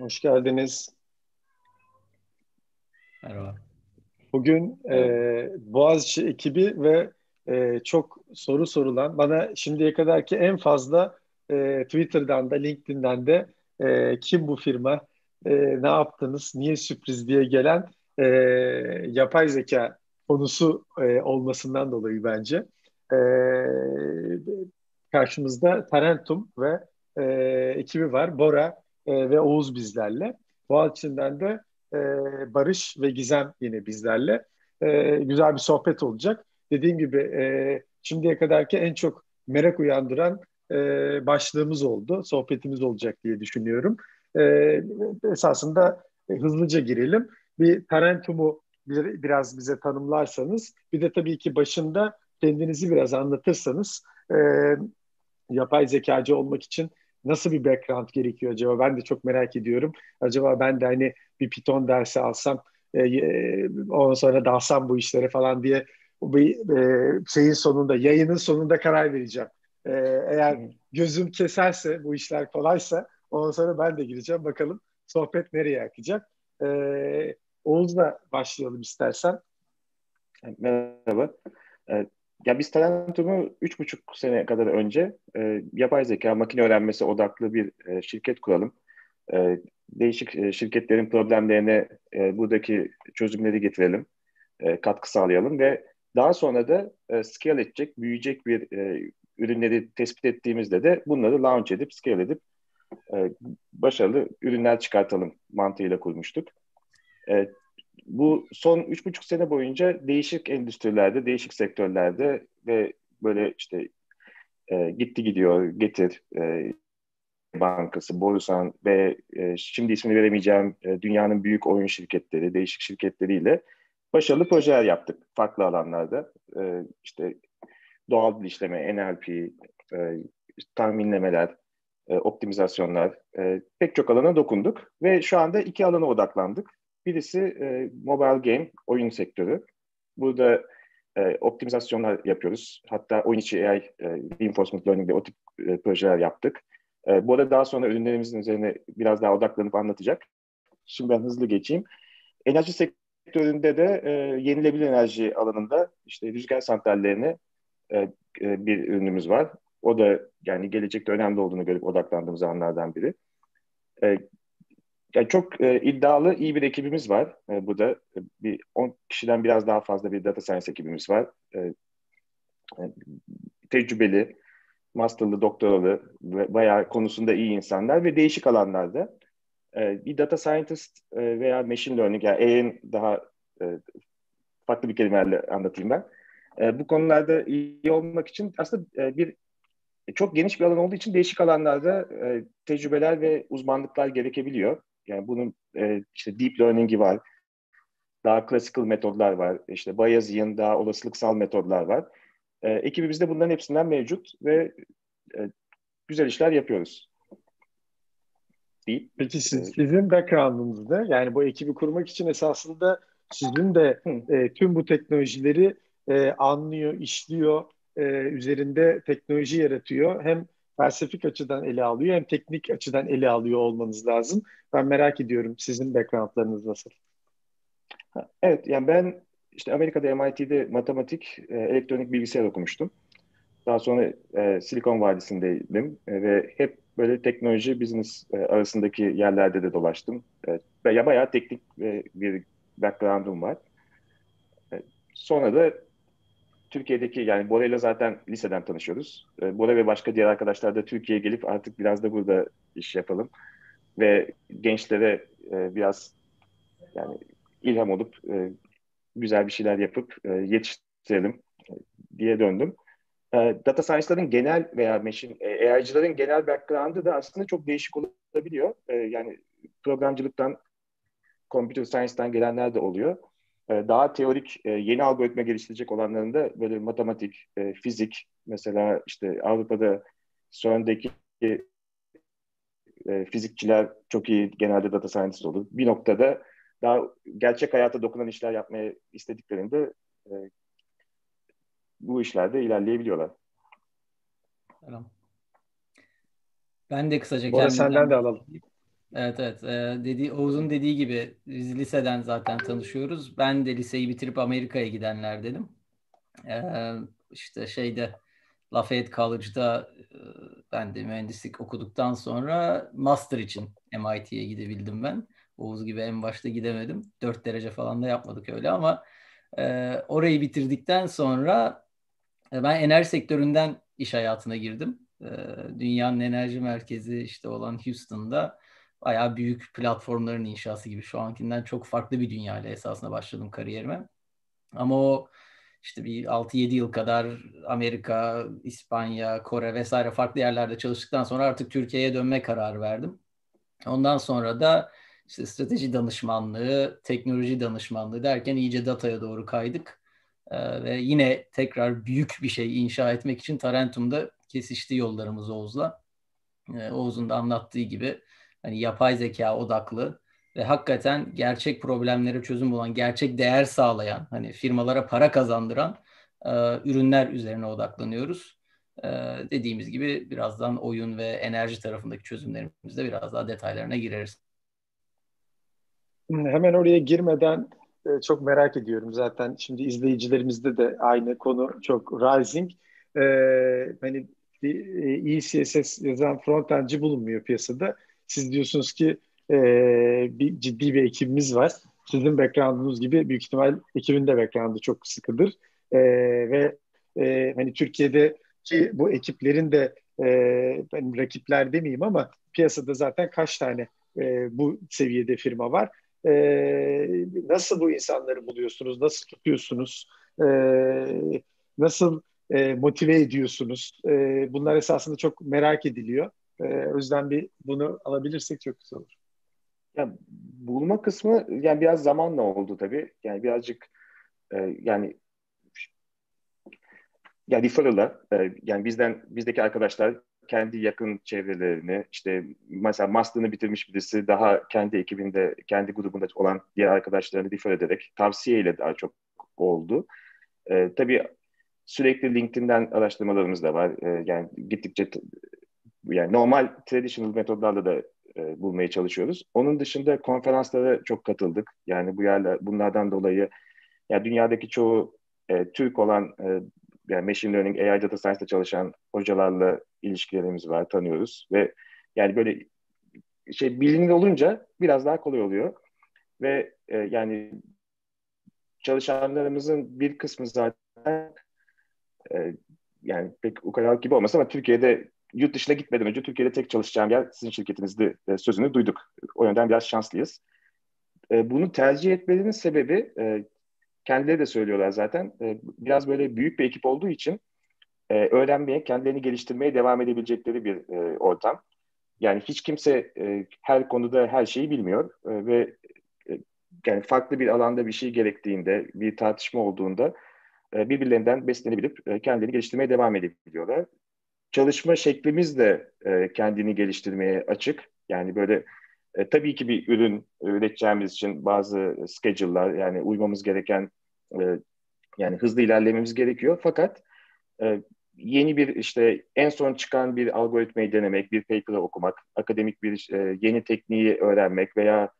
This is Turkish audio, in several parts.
Hoş geldiniz. Merhaba. Bugün e, Boğaziçi ekibi ve e, çok soru sorulan, bana şimdiye kadarki en fazla e, Twitter'dan da LinkedIn'den de e, kim bu firma, e, ne yaptınız, niye sürpriz diye gelen e, yapay zeka konusu e, olmasından dolayı bence. E, karşımızda Tarentum ve e, ekibi var. Bora e, ve Oğuz bizlerle. Boğaziçi'nden de e, Barış ve Gizem yine bizlerle. E, güzel bir sohbet olacak. Dediğim gibi e, şimdiye kadarki en çok merak uyandıran e, başlığımız oldu. Sohbetimiz olacak diye düşünüyorum. E, esasında e, hızlıca girelim. Bir Tarentum'u bir, biraz bize tanımlarsanız, bir de tabii ki başında kendinizi biraz anlatırsanız, e, yapay zekacı olmak için nasıl bir background gerekiyor acaba? Ben de çok merak ediyorum. Acaba ben de hani bir Python dersi alsam, e, e, ondan sonra dalsam bu işlere falan diye bir e, şeyin sonunda, yayının sonunda karar vereceğim. E, eğer gözüm keserse, bu işler kolaysa ondan sonra ben de gireceğim. Bakalım sohbet nereye akacak. E, Oğuz'la başlayalım istersen. Merhaba. Ya biz Talentum'u üç buçuk sene kadar önce e, yapay zeka, makine öğrenmesi odaklı bir e, şirket kuralım. E, değişik e, şirketlerin problemlerine e, buradaki çözümleri getirelim, e, katkı sağlayalım ve daha sonra da e, scale edecek, büyüyecek bir e, ürünleri tespit ettiğimizde de bunları launch edip, scale edip e, başarılı ürünler çıkartalım mantığıyla kurmuştuk. E, bu son üç buçuk sene boyunca değişik endüstrilerde, değişik sektörlerde ve böyle işte e, gitti gidiyor, getir, e, Bankası, Borusan ve e, şimdi ismini veremeyeceğim e, dünyanın büyük oyun şirketleri, değişik şirketleriyle başarılı projeler yaptık farklı alanlarda. E, işte doğal dil işleme, NLP, e, tahminlemeler, e, optimizasyonlar, e, pek çok alana dokunduk ve şu anda iki alana odaklandık. Birisi e, mobile game, oyun sektörü. Burada e, optimizasyonlar yapıyoruz. Hatta oyun içi AI, e, reinforcement learning ve o tip e, projeler yaptık. E, bu arada daha sonra ürünlerimizin üzerine biraz daha odaklanıp anlatacak. Şimdi ben hızlı geçeyim. Enerji sektöründe de e, yenilebilir enerji alanında işte rüzgar santrallerine e, e, bir ürünümüz var. O da yani gelecekte önemli olduğunu görüp odaklandığımız alanlardan biri. E, yani çok e, iddialı, iyi bir ekibimiz var. E, bu da e, bir 10 kişiden biraz daha fazla bir data science ekibimiz var. E, e, tecrübeli, masterlı, doktoralı ve bayağı konusunda iyi insanlar ve değişik alanlarda. E, bir data scientist e, veya machine learning, yani AI'nin daha e, farklı bir kelimeyle anlatayım ben. E, bu konularda iyi olmak için aslında e, bir çok geniş bir alan olduğu için değişik alanlarda e, tecrübeler ve uzmanlıklar gerekebiliyor. Yani bunun e, işte deep learning'i var, daha classical metodlar var, işte Bayesian daha olasılıksal metodlar var. E, ekibimizde bunların hepsinden mevcut ve e, güzel işler yapıyoruz. Deyip, Peki siz, e, sizin background'ınızda yani bu ekibi kurmak için esasında sizin de e, tüm bu teknolojileri e, anlıyor, işliyor, e, üzerinde teknoloji yaratıyor. Hem felsefik açıdan ele alıyor hem teknik açıdan ele alıyor olmanız lazım. Ben merak ediyorum sizin backgroundlarınız nasıl? Evet yani ben işte Amerika'da MIT'de matematik, e, elektronik bilgisayar okumuştum. Daha sonra e, Silikon Vadisi'ndeydim e, ve hep böyle teknoloji, business e, arasındaki yerlerde de dolaştım. E, ya bayağı teknik e, bir background'um var. E, sonra da Türkiye'deki yani Bora ile zaten liseden tanışıyoruz. E, Bora ve başka diğer arkadaşlar da Türkiye'ye gelip artık biraz da burada iş yapalım. Ve gençlere e, biraz yani ilham olup e, güzel bir şeyler yapıp e, yetiştirelim e, diye döndüm. E, data science'ların genel veya machine, e, genel background'ı da aslında çok değişik olabiliyor. E, yani programcılıktan, computer science'dan gelenler de oluyor. E, daha teorik e, yeni algoritma geliştirecek olanlarında böyle matematik, e, fizik mesela işte Avrupa'da CERN'deki fizikçiler çok iyi genelde data scientist olur. Bir noktada daha gerçek hayata dokunan işler yapmaya istediklerinde bu işlerde ilerleyebiliyorlar. Tamam. Ben de kısaca kendimden... senden de alalım. Evet evet. Ee, dedi, Oğuz'un dediği gibi biz liseden zaten tanışıyoruz. Ben de liseyi bitirip Amerika'ya gidenler dedim. Ee, işte şeyde Lafayette College'da ben de mühendislik okuduktan sonra master için MIT'ye gidebildim ben. Oğuz gibi en başta gidemedim. Dört derece falan da yapmadık öyle ama e, orayı bitirdikten sonra e, ben enerji sektöründen iş hayatına girdim. E, dünyanın enerji merkezi işte olan Houston'da bayağı büyük platformların inşası gibi şu ankinden çok farklı bir dünyayla esasında başladım kariyerime. Ama o işte bir 6-7 yıl kadar Amerika, İspanya, Kore vesaire farklı yerlerde çalıştıktan sonra artık Türkiye'ye dönme kararı verdim. Ondan sonra da işte strateji danışmanlığı, teknoloji danışmanlığı derken iyice dataya doğru kaydık. Ee, ve yine tekrar büyük bir şey inşa etmek için Tarentum'da kesişti yollarımız Oğuz'la. Ee, Oğuz'un da anlattığı gibi hani yapay zeka odaklı ve hakikaten gerçek problemlere çözüm bulan, gerçek değer sağlayan, hani firmalara para kazandıran e, ürünler üzerine odaklanıyoruz. E, dediğimiz gibi birazdan oyun ve enerji tarafındaki çözümlerimizde biraz daha detaylarına gireriz. Hemen oraya girmeden e, çok merak ediyorum zaten şimdi izleyicilerimizde de aynı konu çok rising. E, hani iyi CSS yazan frontendci bulunmuyor piyasada. Siz diyorsunuz ki e, bir ciddi bir ekibimiz var. Sizin background'unuz gibi büyük ihtimal ekibin de background'ı çok sıkıdır. E, ve e, hani Türkiye'deki bu ekiplerin de e, ben rakipler demeyeyim ama piyasada zaten kaç tane e, bu seviyede firma var. E, nasıl bu insanları buluyorsunuz? Nasıl tutuyorsunuz? E, nasıl e, motive ediyorsunuz? E, bunlar esasında çok merak ediliyor. E, o yüzden bir bunu alabilirsek çok güzel olur. Ya bulma kısmı yani biraz zamanla oldu tabii. Yani birazcık e, yani yani referral'la e, yani bizden bizdeki arkadaşlar kendi yakın çevrelerini işte mesela master'ını bitirmiş birisi daha kendi ekibinde kendi grubunda olan diğer arkadaşlarını refer ederek tavsiyeyle daha çok oldu. E, tabii sürekli LinkedIn'den araştırmalarımız da var. E, yani gittikçe yani normal traditional metodlarla da e, bulmaya çalışıyoruz. Onun dışında konferanslara çok katıldık. Yani bu yerler bunlardan dolayı yani dünyadaki çoğu e, Türk olan e, yani machine learning, AI data science'da çalışan hocalarla ilişkilerimiz var, tanıyoruz ve yani böyle şey bilinir olunca biraz daha kolay oluyor ve e, yani çalışanlarımızın bir kısmı zaten e, yani pek ukalalık gibi olmasa ama Türkiye'de yurt dışına gitmeden önce Türkiye'de tek çalışacağım yer sizin şirketinizde e, sözünü duyduk. O yönden biraz şanslıyız. E, bunu tercih etmelerinin sebebi e, kendileri de söylüyorlar zaten. Biraz böyle büyük bir ekip olduğu için e, öğrenmeye, kendilerini geliştirmeye devam edebilecekleri bir ortam. Yani hiç kimse her konuda her şeyi bilmiyor ve yani farklı bir alanda bir şey gerektiğinde, bir tartışma olduğunda birbirlerinden beslenebilip kendilerini geliştirmeye devam edebiliyorlar çalışma şeklimiz de e, kendini geliştirmeye açık. Yani böyle e, tabii ki bir ürün üreteceğimiz için bazı schedule'lar yani uymamız gereken e, yani hızlı ilerlememiz gerekiyor. Fakat e, yeni bir işte en son çıkan bir algoritmayı denemek, bir paper'ı okumak, akademik bir e, yeni tekniği öğrenmek veya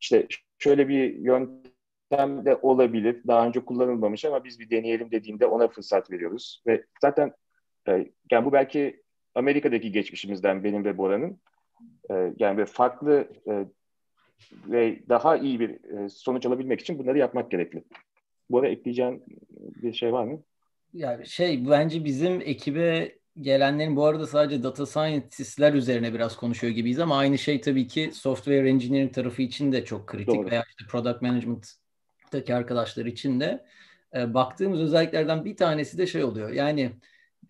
işte şöyle bir yöntem de olabilir. Daha önce kullanılmamış ama biz bir deneyelim dediğinde ona fırsat veriyoruz. Ve zaten yani bu belki Amerika'daki geçmişimizden benim ve Bora'nın e, yani ve farklı e, ve daha iyi bir e, sonuç alabilmek için bunları yapmak gerekli. Bora ekleyeceğin bir şey var mı? Yani şey bence bizim ekibe gelenlerin bu arada sadece data scientistler üzerine biraz konuşuyor gibiyiz ama aynı şey tabii ki software engineering tarafı için de çok kritik Doğru. veya işte product management'taki arkadaşlar için de e, baktığımız özelliklerden bir tanesi de şey oluyor. Yani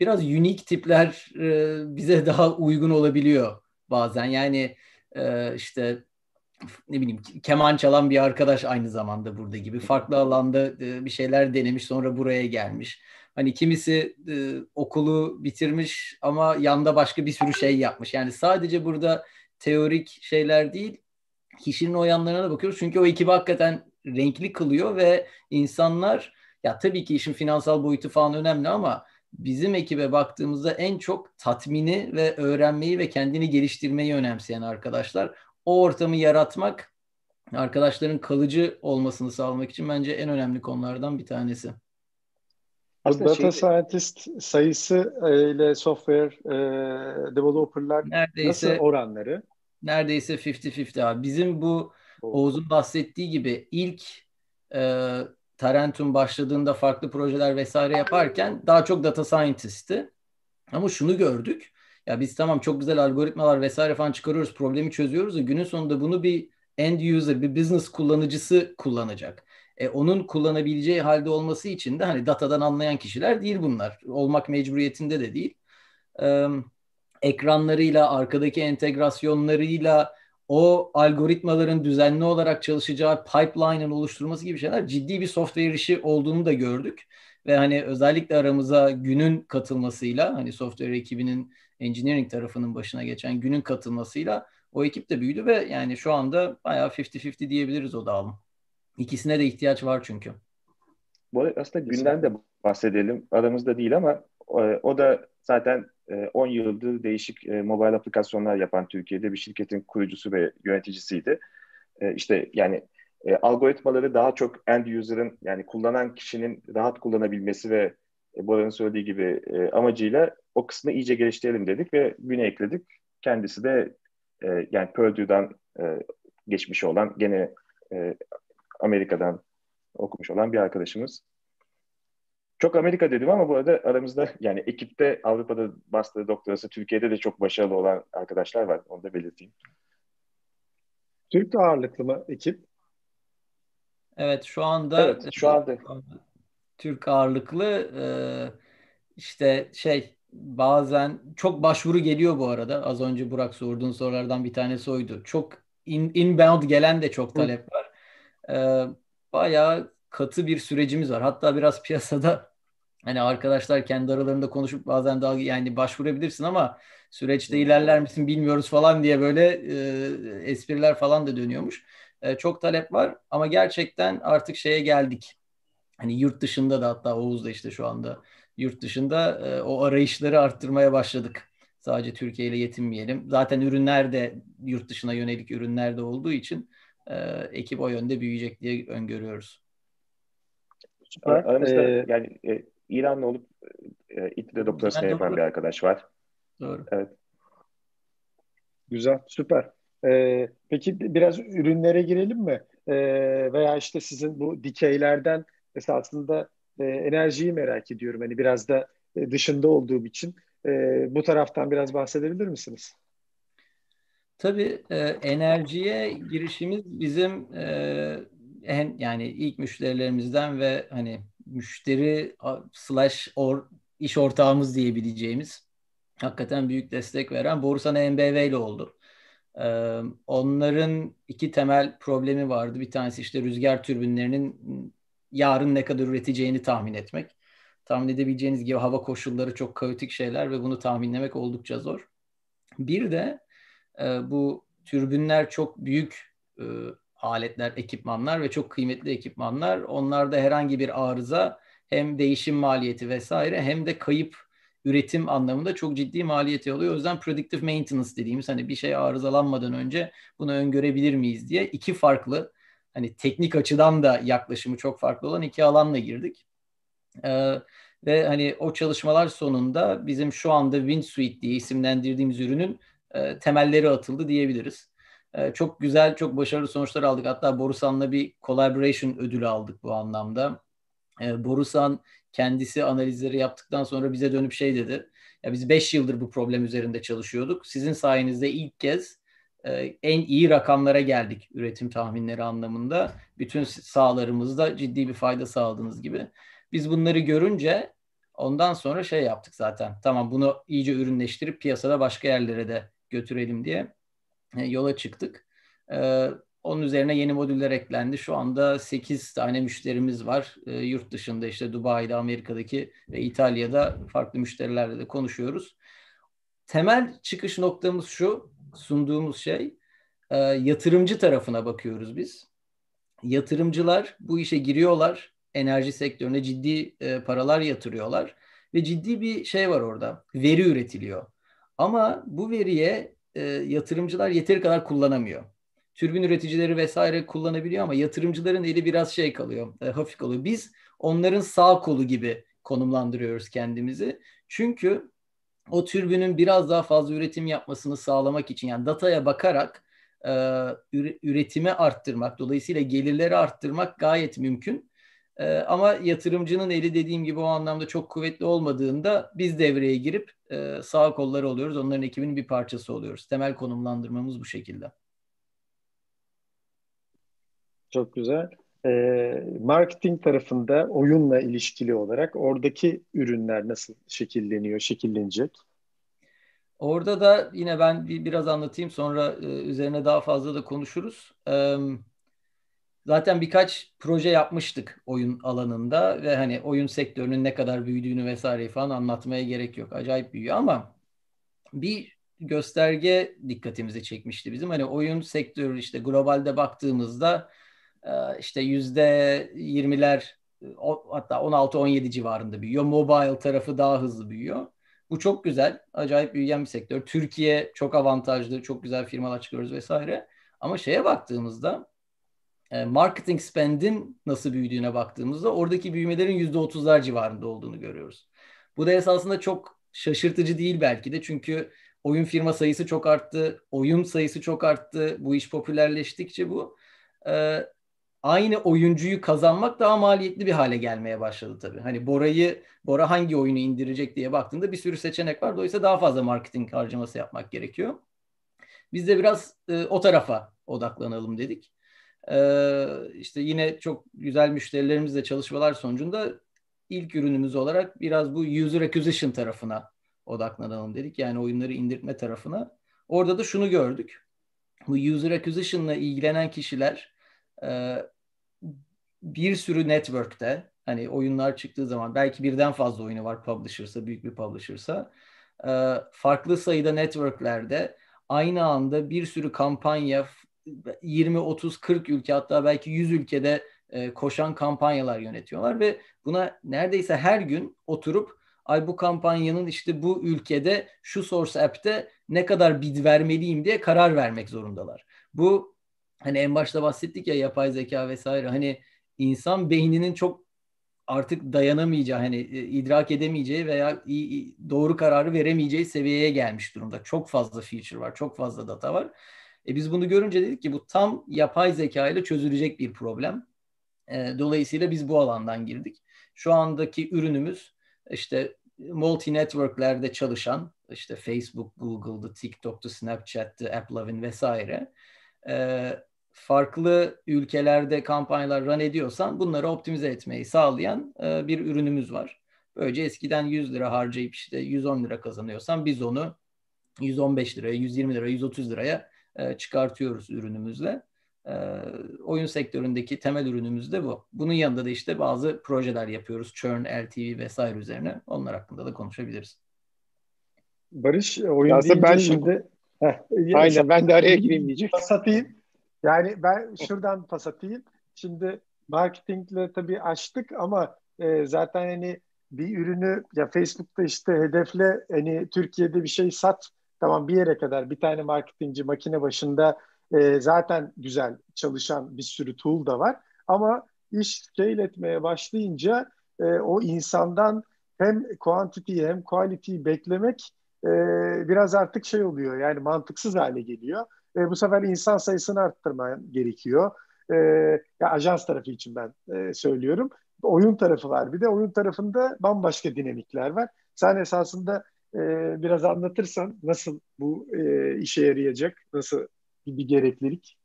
biraz unik tipler e, bize daha uygun olabiliyor bazen. Yani e, işte ne bileyim keman çalan bir arkadaş aynı zamanda burada gibi. Farklı alanda e, bir şeyler denemiş sonra buraya gelmiş. Hani kimisi e, okulu bitirmiş ama yanda başka bir sürü şey yapmış. Yani sadece burada teorik şeyler değil kişinin o yanlarına da bakıyoruz. Çünkü o ekibi hakikaten renkli kılıyor ve insanlar ya tabii ki işin finansal boyutu falan önemli ama bizim ekibe baktığımızda en çok tatmini ve öğrenmeyi ve kendini geliştirmeyi önemseyen arkadaşlar. o ortamı yaratmak arkadaşların kalıcı olmasını sağlamak için bence en önemli konulardan bir tanesi. Aslında data şey... scientist sayısı e, ile software e, developerlar neredeyse, nasıl oranları? Neredeyse 50-50 abi. Bizim bu Oğuz'un bahsettiği gibi ilk e, Tarentum başladığında farklı projeler vesaire yaparken daha çok data scientist'ti. Ama şunu gördük. Ya biz tamam çok güzel algoritmalar vesaire falan çıkarıyoruz, problemi çözüyoruz da günün sonunda bunu bir end user, bir business kullanıcısı kullanacak. E, onun kullanabileceği halde olması için de hani datadan anlayan kişiler değil bunlar. Olmak mecburiyetinde de değil. E, ekranlarıyla, arkadaki entegrasyonlarıyla, o algoritmaların düzenli olarak çalışacağı pipeline'ın oluşturması gibi şeyler ciddi bir software işi olduğunu da gördük. Ve hani özellikle aramıza günün katılmasıyla hani software ekibinin engineering tarafının başına geçen günün katılmasıyla o ekip de büyüdü ve yani şu anda bayağı 50-50 diyebiliriz o dağılım. İkisine de ihtiyaç var çünkü. Bu aslında günden de bahsedelim. Aramızda değil ama o, o da zaten 10 e, yıldır değişik e, mobil aplikasyonlar yapan Türkiye'de bir şirketin kurucusu ve yöneticisiydi. E, işte yani e, algoritmaları daha çok end user'ın yani kullanan kişinin rahat kullanabilmesi ve e, Bora'nın söylediği gibi e, amacıyla o kısmı iyice geliştirelim dedik ve güne ekledik. Kendisi de e, yani Purdue'dan e, geçmiş olan gene e, Amerika'dan okumuş olan bir arkadaşımız. Çok Amerika dedim ama bu arada aramızda yani ekipte Avrupa'da bastığı doktorası Türkiye'de de çok başarılı olan arkadaşlar var. Onu da belirteyim. Türk ağırlıklı mı ekip? Evet şu anda evet, şu anda Türk ağırlıklı e, işte şey bazen çok başvuru geliyor bu arada. Az önce Burak sorduğun sorulardan bir tanesi oydu. Çok in, inbound gelen de çok talep var. E, bayağı katı bir sürecimiz var. Hatta biraz piyasada hani arkadaşlar kendi aralarında konuşup bazen daha yani başvurabilirsin ama süreçte ilerler misin bilmiyoruz falan diye böyle e, espriler falan da dönüyormuş. E, çok talep var ama gerçekten artık şeye geldik. Hani yurt dışında da hatta Oğuz da işte şu anda yurt dışında e, o arayışları arttırmaya başladık. Sadece Türkiye ile yetinmeyelim. Zaten ürünler de yurt dışına yönelik ürünler de olduğu için e, ekip o yönde büyüyecek diye öngörüyoruz. Süper. Aramızda ee, yani e, İranlı olup e, İTÜ'de doktorasını yapan bir arkadaş var. Doğru. Evet. Güzel, süper. Ee, peki biraz ürünlere girelim mi? Ee, veya işte sizin bu dikeylerden esasında e, enerjiyi merak ediyorum. Hani biraz da e, dışında olduğum için e, bu taraftan biraz bahsedebilir misiniz? Tabii e, enerjiye girişimiz bizim e, en yani ilk müşterilerimizden ve hani müşteri slash or, iş ortağımız diyebileceğimiz hakikaten büyük destek veren Borusan MBV ile oldu. Ee, onların iki temel problemi vardı. Bir tanesi işte rüzgar türbinlerinin yarın ne kadar üreteceğini tahmin etmek. Tahmin edebileceğiniz gibi hava koşulları çok kaotik şeyler ve bunu tahminlemek oldukça zor. Bir de e, bu türbinler çok büyük e, aletler, ekipmanlar ve çok kıymetli ekipmanlar. Onlarda herhangi bir arıza hem değişim maliyeti vesaire hem de kayıp üretim anlamında çok ciddi maliyeti oluyor. O yüzden predictive maintenance dediğimiz hani bir şey arızalanmadan önce bunu öngörebilir miyiz diye iki farklı hani teknik açıdan da yaklaşımı çok farklı olan iki alanla girdik. Ee, ve hani o çalışmalar sonunda bizim şu anda WinSuite diye isimlendirdiğimiz ürünün e, temelleri atıldı diyebiliriz. E, çok güzel, çok başarılı sonuçlar aldık. Hatta Borusan'la bir collaboration ödülü aldık bu anlamda. E, Borusan kendisi analizleri yaptıktan sonra bize dönüp şey dedi. Ya biz 5 yıldır bu problem üzerinde çalışıyorduk. Sizin sayenizde ilk kez e, en iyi rakamlara geldik üretim tahminleri anlamında. Bütün sahalarımızda ciddi bir fayda sağladığınız gibi. Biz bunları görünce ondan sonra şey yaptık zaten. Tamam bunu iyice ürünleştirip piyasada başka yerlere de götürelim diye yola çıktık. E, onun üzerine yeni modüller eklendi. Şu anda 8 tane müşterimiz var. E, yurt dışında işte Dubai'de, Amerika'daki ve İtalya'da farklı müşterilerle de konuşuyoruz. Temel çıkış noktamız şu, sunduğumuz şey e, yatırımcı tarafına bakıyoruz biz. Yatırımcılar bu işe giriyorlar. Enerji sektörüne ciddi e, paralar yatırıyorlar ve ciddi bir şey var orada. Veri üretiliyor. Ama bu veriye e, yatırımcılar yeteri kadar kullanamıyor. türbin üreticileri vesaire kullanabiliyor ama yatırımcıların eli biraz şey kalıyor, e, hafif kalıyor. Biz onların sağ kolu gibi konumlandırıyoruz kendimizi. Çünkü o türbünün biraz daha fazla üretim yapmasını sağlamak için yani dataya bakarak e, üretimi arttırmak, dolayısıyla gelirleri arttırmak gayet mümkün. E, ama yatırımcının eli dediğim gibi o anlamda çok kuvvetli olmadığında biz devreye girip e, sağ kolları oluyoruz. Onların ekibinin bir parçası oluyoruz. Temel konumlandırmamız bu şekilde. Çok güzel. E, marketing tarafında oyunla ilişkili olarak oradaki ürünler nasıl şekilleniyor, şekillenecek? Orada da yine ben bir, biraz anlatayım sonra e, üzerine daha fazla da konuşuruz. E, zaten birkaç proje yapmıştık oyun alanında ve hani oyun sektörünün ne kadar büyüdüğünü vesaire falan anlatmaya gerek yok. Acayip büyüyor ama bir gösterge dikkatimizi çekmişti bizim. Hani oyun sektörü işte globalde baktığımızda ee, işte yüzde yirmiler hatta 16-17 civarında büyüyor. Mobile tarafı daha hızlı büyüyor. Bu çok güzel. Acayip büyüyen bir sektör. Türkiye çok avantajlı. Çok güzel firmalar çıkıyoruz vesaire. Ama şeye baktığımızda e, marketing spend'in nasıl büyüdüğüne baktığımızda oradaki büyümelerin yüzde otuzlar civarında olduğunu görüyoruz. Bu da esasında çok şaşırtıcı değil belki de çünkü oyun firma sayısı çok arttı, oyun sayısı çok arttı. Bu iş popülerleştikçe bu. E, aynı oyuncuyu kazanmak daha maliyetli bir hale gelmeye başladı tabii. Hani Bora'yı Bora hangi oyunu indirecek diye baktığında bir sürü seçenek var. Dolayısıyla daha fazla marketing harcaması yapmak gerekiyor. Biz de biraz e, o tarafa odaklanalım dedik. E, işte yine çok güzel müşterilerimizle çalışmalar sonucunda ilk ürünümüz olarak biraz bu user acquisition tarafına odaklanalım dedik. Yani oyunları indirtme tarafına. Orada da şunu gördük. Bu user acquisition ile ilgilenen kişiler e, bir sürü network'te hani oyunlar çıktığı zaman belki birden fazla oyunu var publisher'sa büyük bir publisher'sa e, farklı sayıda network'lerde aynı anda bir sürü kampanya 20 30 40 ülke hatta belki 100 ülkede e, koşan kampanyalar yönetiyorlar ve buna neredeyse her gün oturup ay bu kampanyanın işte bu ülkede şu source app'te ne kadar bid vermeliyim diye karar vermek zorundalar. Bu hani en başta bahsettik ya yapay zeka vesaire hani insan beyninin çok artık dayanamayacağı hani e, idrak edemeyeceği veya doğru kararı veremeyeceği seviyeye gelmiş durumda. Çok fazla feature var, çok fazla data var. E biz bunu görünce dedik ki bu tam yapay zeka ile çözülecek bir problem. E, dolayısıyla biz bu alandan girdik. Şu andaki ürünümüz işte multi networklerde çalışan işte Facebook, Google'dı, TikTok'tu, Snapchat'tı, AppLovin vesaire. E, farklı ülkelerde kampanyalar run ediyorsan bunları optimize etmeyi sağlayan e, bir ürünümüz var. Böylece eskiden 100 lira harcayıp işte 110 lira kazanıyorsan biz onu 115 liraya, 120 liraya, 130 liraya e, çıkartıyoruz ürünümüzle. E, oyun sektöründeki temel ürünümüz de bu. Bunun yanında da işte bazı projeler yapıyoruz. Churn, LTV vesaire üzerine. Onlar hakkında da konuşabiliriz. Barış oyun Aslında ben şimdi Heh, Aynen ben de araya gireyim diyeceğim. Satayım. Yani ben şuradan pas atayım. Şimdi marketingle tabii açtık ama e, zaten hani bir ürünü ya Facebook'ta işte hedefle hani Türkiye'de bir şey sat tamam bir yere kadar bir tane marketingci makine başında e, zaten güzel çalışan bir sürü tool da var ama iş scale etmeye başlayınca e, o insandan hem quantity hem quality beklemek e, biraz artık şey oluyor yani mantıksız hale geliyor. E, bu sefer insan sayısını arttırman gerekiyor. E, ya ajans tarafı için ben e, söylüyorum. Oyun tarafı var. Bir de oyun tarafında bambaşka dinamikler var. Sen esasında e, biraz anlatırsan nasıl bu e, işe yarayacak, nasıl bir gereklilik?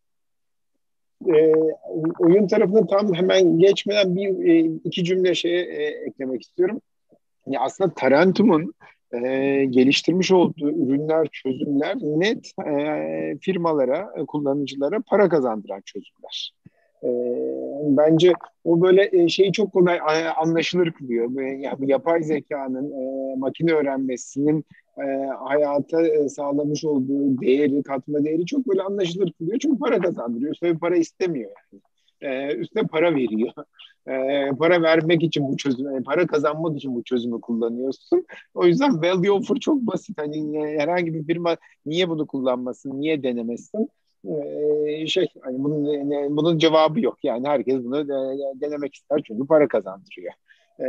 E, oyun tarafında tam hemen geçmeden bir e, iki cümle şeye e, eklemek istiyorum. Ya aslında Tarentum'un e, geliştirmiş olduğu ürünler, çözümler net e, firmalara, kullanıcılara para kazandıran çözümler. E, bence o böyle e, şeyi çok kolay anlaşılır kılıyor. Yani yapay zekanın, e, makine öğrenmesinin e, hayata sağlamış olduğu değeri, katma değeri çok böyle anlaşılır kılıyor. Çünkü para kazandırıyor. Üstüne para istemiyor yani. Üstüne para veriyor para vermek için bu çözümü, para kazanmak için bu çözümü kullanıyorsun. O yüzden value offer çok basit. Hani herhangi bir firma niye bunu kullanmasın, niye denemesin? E, şey hani bunun bunun cevabı yok yani herkes bunu denemek ister çünkü para kazandırıyor. E,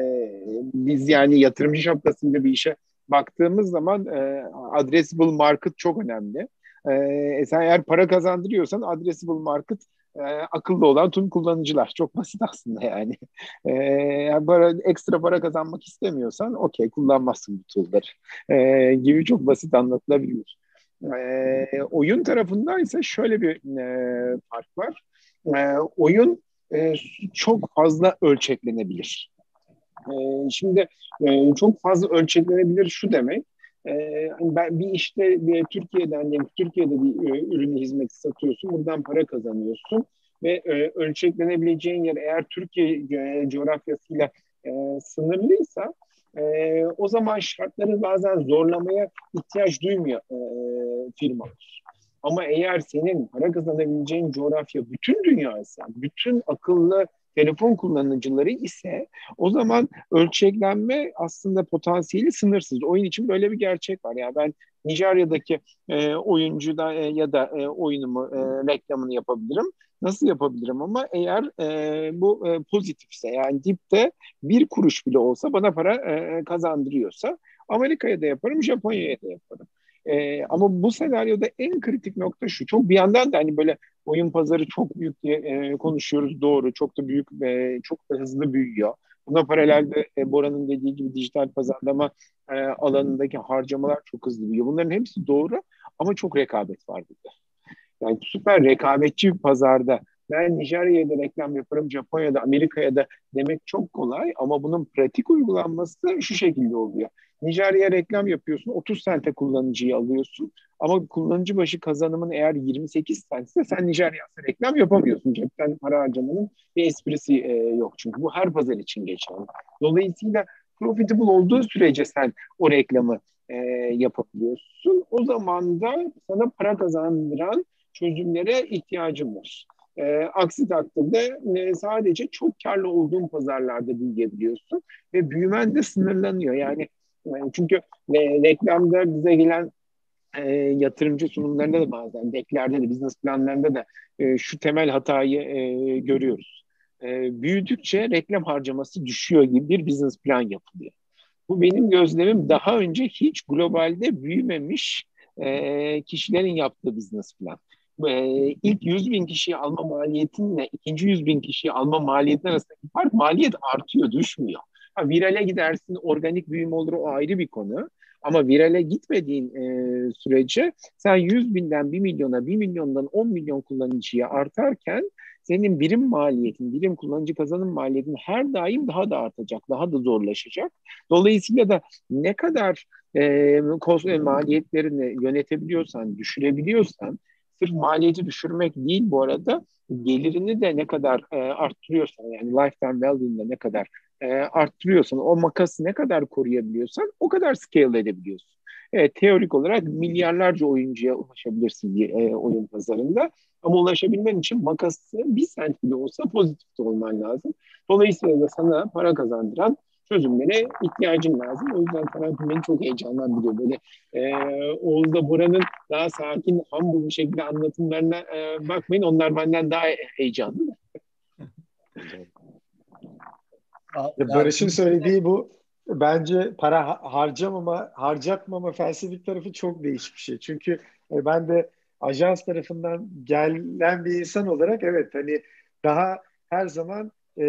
biz yani yatırımcı şapkasında bir işe baktığımız zaman e, addressable market çok önemli. E, sen eğer para kazandırıyorsan addressable market e, akıllı olan tüm kullanıcılar. Çok basit aslında yani. E, para, ekstra para kazanmak istemiyorsan okey kullanmazsın bu tool'ları e, gibi çok basit anlatılabilir. E, oyun tarafında ise şöyle bir e, fark var. E, oyun e, çok fazla ölçeklenebilir. E, şimdi e, çok fazla ölçeklenebilir şu demek. E, ben bir işte bir Türkiye'den diyelim Türkiye'de bir e, ürünü hizmeti satıyorsun, buradan para kazanıyorsun ve e, ölçeklenebileceğin yer eğer Türkiye e, coğrafyasıyla e, sınırlıysa e, o zaman şartları bazen zorlamaya ihtiyaç duymuyor e, firmalar. Ama eğer senin para kazanabileceğin coğrafya bütün dünya bütün akıllı telefon kullanıcıları ise o zaman ölçeklenme aslında potansiyeli sınırsız. Oyun için böyle bir gerçek var. Yani ben Nijerya'daki e, oyuncuda e, ya da e, oyunumu e, reklamını yapabilirim. Nasıl yapabilirim ama eğer e, bu e, pozitifse yani dipte bir kuruş bile olsa bana para e, kazandırıyorsa Amerika'ya da yaparım, Japonya'ya da yaparım. E, ama bu senaryoda en kritik nokta şu. Çok bir yandan da hani böyle oyun pazarı çok büyük diye e, konuşuyoruz. Doğru. Çok da büyük ve çok da hızlı büyüyor. Buna paralelde e, Bora'nın dediği gibi dijital pazarlama e, alanındaki harcamalar çok hızlı büyüyor. Bunların hepsi doğru ama çok rekabet var burada. Yani süper rekabetçi bir pazarda ben Nijerya'da reklam yaparım, Japonya'da, Amerika'ya da demek çok kolay ama bunun pratik uygulanması şu şekilde oluyor. Nijerya reklam yapıyorsun, 30 sente kullanıcıyı alıyorsun ama kullanıcı başı kazanımın eğer 28 sentse sen Nijerya'da reklam yapamıyorsun. Cepten para harcamanın bir esprisi e, yok çünkü bu her pazar için geçerli. Dolayısıyla profitable olduğu sürece sen o reklamı e, yapabiliyorsun. O zaman da sana para kazandıran çözümlere ihtiyacın var. E, aksi takdirde e, sadece çok karlı olduğun pazarlarda büyüyebiliyorsun ve büyümen de sınırlanıyor. Yani e, çünkü e, reklamda bize gelen e, yatırımcı sunumlarında da bazen deklerde de business planlarında da e, şu temel hatayı e, görüyoruz. E, büyüdükçe reklam harcaması düşüyor gibi bir business plan yapılıyor. Bu benim gözlemim daha önce hiç globalde büyümemiş e, kişilerin yaptığı business plan e, ilk 100 bin kişiyi alma maliyetinle ikinci 100 bin kişiyi alma maliyetin arasındaki fark maliyet artıyor, düşmüyor. Ha, virale gidersin, organik büyüme olur o ayrı bir konu. Ama virale gitmediğin e, sürece sen 100 binden 1 milyona, 1 milyondan 10 milyon kullanıcıya artarken senin birim maliyetin, birim kullanıcı kazanım maliyetin her daim daha da artacak, daha da zorlaşacak. Dolayısıyla da ne kadar e, maliyetlerini yönetebiliyorsan, düşürebiliyorsan sırf maliyeti düşürmek değil bu arada gelirini de ne kadar e, arttırıyorsan yani lifetime value'ını ne kadar e, arttırıyorsan o makası ne kadar koruyabiliyorsan o kadar scale edebiliyorsun. Evet, teorik olarak milyarlarca oyuncuya ulaşabilirsin e, oyun pazarında. Ama ulaşabilmen için makası bir sent bile olsa pozitif olman lazım. Dolayısıyla da sana para kazandıran çözümlere ihtiyacın lazım. O yüzden karantin beni çok heyecanlandırıyor. Böyle e, Oğuz'da Bora'nın daha sakin, humble bir şekilde anlatımlarına e, bakmayın. Onlar benden daha heyecanlı. Barış'ın söylediği bu bence para harcamama, harcatmama felsefik tarafı çok değişik bir şey. Çünkü e, ben de ajans tarafından gelen bir insan olarak evet hani daha her zaman e,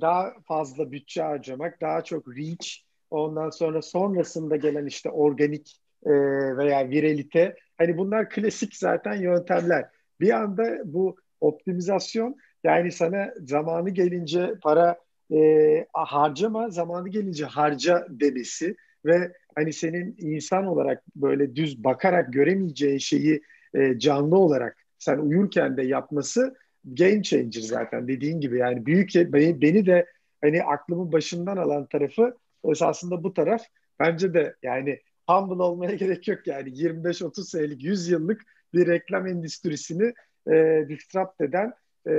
daha fazla bütçe harcamak, daha çok reach, ondan sonra sonrasında gelen işte organik e, veya viralite. Hani bunlar klasik zaten yöntemler. Bir anda bu optimizasyon yani sana zamanı gelince para e, harcama, zamanı gelince harca demesi ve hani senin insan olarak böyle düz bakarak göremeyeceğin şeyi e, canlı olarak sen uyurken de yapması game changer zaten dediğin gibi yani büyük beni, beni de hani aklımın başından alan tarafı esasında bu taraf bence de yani humble olmaya gerek yok yani 25-30 senelik 100 yıllık bir reklam endüstrisini e, disrupt eden e,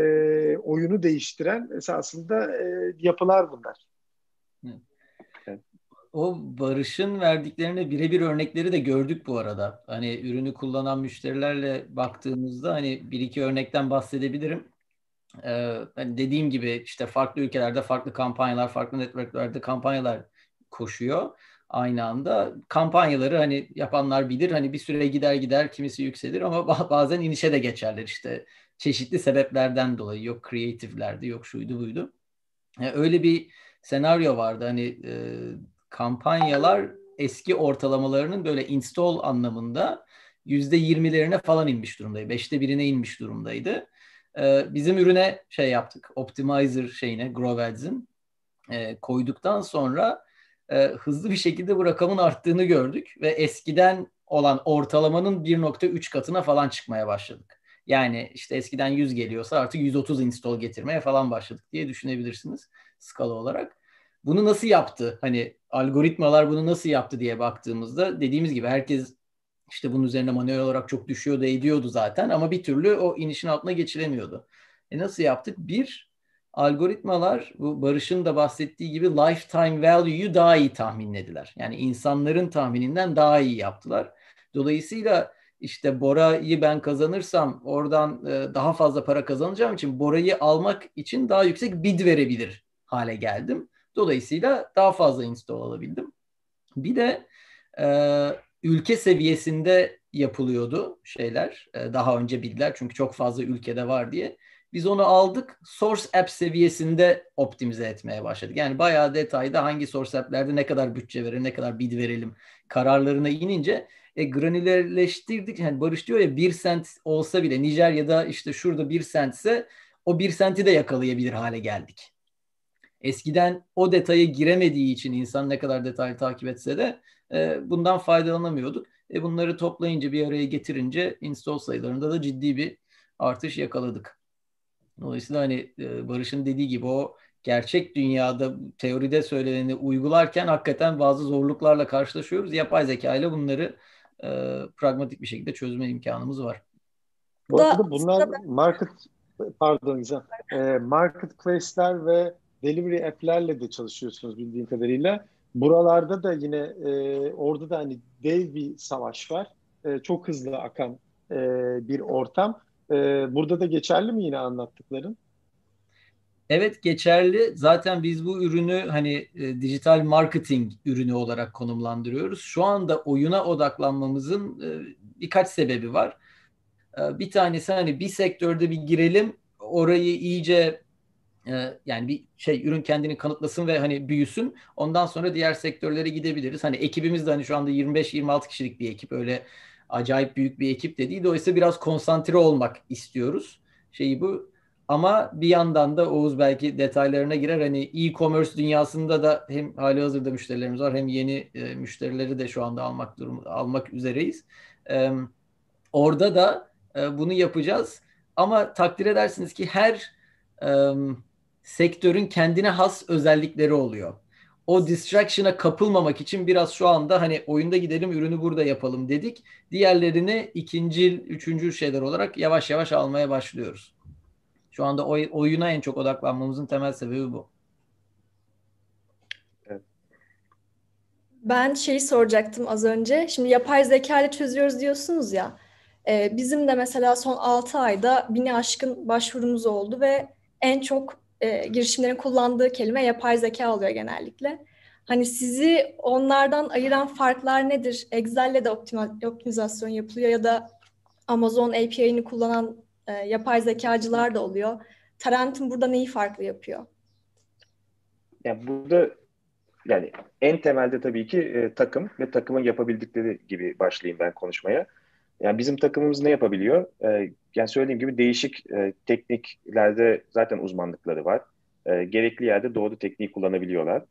oyunu değiştiren esasında e, yapılar bunlar. O Barış'ın verdiklerine birebir örnekleri de gördük bu arada. Hani ürünü kullanan müşterilerle baktığımızda hani bir iki örnekten bahsedebilirim. Ee, hani dediğim gibi işte farklı ülkelerde farklı kampanyalar, farklı networklerde kampanyalar koşuyor aynı anda. Kampanyaları hani yapanlar bilir. Hani bir süre gider gider kimisi yükselir ama bazen inişe de geçerler işte çeşitli sebeplerden dolayı. Yok kreatiflerdi, yok şuydu buydu. Yani öyle bir senaryo vardı. Hani e, kampanyalar eski ortalamalarının böyle install anlamında yüzde yirmilerine falan inmiş durumdaydı. Beşte birine inmiş durumdaydı. Ee, bizim ürüne şey yaptık. Optimizer şeyine Growth Ads'in e, koyduktan sonra e, hızlı bir şekilde bu rakamın arttığını gördük ve eskiden olan ortalamanın 1.3 katına falan çıkmaya başladık. Yani işte eskiden 100 geliyorsa artık 130 install getirmeye falan başladık diye düşünebilirsiniz skala olarak. Bunu nasıl yaptı? Hani algoritmalar bunu nasıl yaptı diye baktığımızda dediğimiz gibi herkes işte bunun üzerine manuel olarak çok düşüyordu, ediyordu zaten ama bir türlü o inişin altına geçilemiyordu. E nasıl yaptık? Bir, algoritmalar bu Barış'ın da bahsettiği gibi lifetime value'yu daha iyi tahminlediler. Yani insanların tahmininden daha iyi yaptılar. Dolayısıyla işte Bora'yı ben kazanırsam oradan e, daha fazla para kazanacağım için Bora'yı almak için daha yüksek bid verebilir hale geldim. Dolayısıyla daha fazla install alabildim. Bir de e, ülke seviyesinde yapılıyordu şeyler. E, daha önce bildiler çünkü çok fazla ülkede var diye. Biz onu aldık source app seviyesinde optimize etmeye başladık. Yani bayağı detayda hangi source app'lerde ne kadar bütçe verir, ne kadar bid verelim kararlarına inince e, granülerleştirdik. Yani Barış diyor ya bir sent olsa bile Nijerya'da işte şurada bir sentse o bir senti de yakalayabilir hale geldik. Eskiden o detaya giremediği için insan ne kadar detaylı takip etse de e, bundan faydalanamıyorduk. E, bunları toplayınca bir araya getirince install sayılarında da ciddi bir artış yakaladık. Dolayısıyla hani e, Barış'ın dediği gibi o gerçek dünyada teoride söyleneni uygularken hakikaten bazı zorluklarla karşılaşıyoruz. Yapay zeka ile bunları e, pragmatik bir şekilde çözme imkanımız var. Bu arada bunlar market pardon Gizem, e, marketplace'ler ve delivery app'lerle de çalışıyorsunuz bildiğim kadarıyla. Buralarda da yine e, orada da hani dev bir savaş var. E, çok hızlı akan e, bir ortam. E, burada da geçerli mi yine anlattıkların? Evet geçerli. Zaten biz bu ürünü hani e, dijital marketing ürünü olarak konumlandırıyoruz. Şu anda oyuna odaklanmamızın e, birkaç sebebi var. E, bir tanesi hani bir sektörde bir girelim, orayı iyice e, yani bir şey ürün kendini kanıtlasın ve hani büyüsün. Ondan sonra diğer sektörlere gidebiliriz. Hani ekibimiz de hani şu anda 25-26 kişilik bir ekip öyle acayip büyük bir ekip de değil. Dolayısıyla biraz konsantre olmak istiyoruz. Şeyi bu. Ama bir yandan da Oğuz belki detaylarına girer. Hani e-commerce dünyasında da hem hali hazırda müşterilerimiz var hem yeni e, müşterileri de şu anda almak durum almak üzereyiz. E, orada da e, bunu yapacağız. Ama takdir edersiniz ki her sektörün kendine has özellikleri oluyor. O distraction'a kapılmamak için biraz şu anda hani oyunda gidelim ürünü burada yapalım dedik. Diğerlerini ikinci, üçüncü şeyler olarak yavaş yavaş almaya başlıyoruz. Şu anda oy, oyuna en çok odaklanmamızın temel sebebi bu. Ben şeyi soracaktım az önce. Şimdi yapay zeka ile çözüyoruz diyorsunuz ya. E, bizim de mesela son 6 ayda bini aşkın başvurumuz oldu ve en çok e, girişimlerin kullandığı kelime yapay zeka oluyor genellikle. Hani sizi onlardan ayıran farklar nedir? Excel'le de optimizasyon yapılıyor ya da Amazon API'ini kullanan e, yapay zekacılar da oluyor. Tarantum burada neyi farklı yapıyor? Yani burada yani en temelde tabii ki e, takım ve takımın yapabildikleri gibi başlayayım ben konuşmaya. Yani bizim takımımız ne yapabiliyor? E, yani söylediğim gibi değişik e, tekniklerde zaten uzmanlıkları var. E, gerekli yerde doğru tekniği kullanabiliyorlar.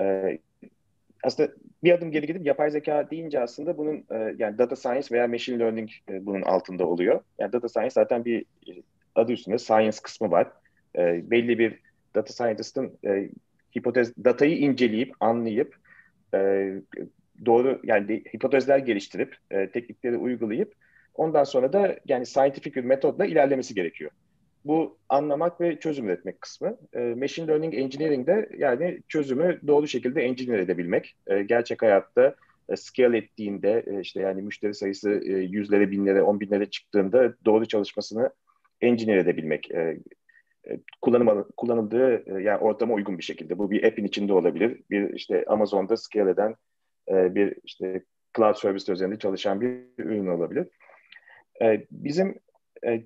E, aslında bir adım geri gidip yapay zeka deyince aslında bunun e, yani data science veya machine learning e, bunun altında oluyor. Yani data science zaten bir adı üstünde science kısmı var. E, belli bir data scientist'ın e, hipotez datayı inceleyip anlayıp e, doğru yani hipotezler geliştirip e, teknikleri uygulayıp ondan sonra da yani scientific bir metodla ilerlemesi gerekiyor. bu anlamak ve çözüm üretmek kısmı. E, machine Learning Engineering de yani çözümü doğru şekilde engineer edebilmek. E, gerçek hayatta e, scale ettiğinde e, işte yani müşteri sayısı e, yüzlere, binlere, on binlere çıktığında doğru çalışmasını engineer edebilmek. E, e, kullanım, kullanıldığı e, yani ortama uygun bir şekilde. Bu bir app'in içinde olabilir. Bir işte Amazon'da scale eden e, bir işte cloud service üzerinde çalışan bir ürün olabilir. E, bizim e,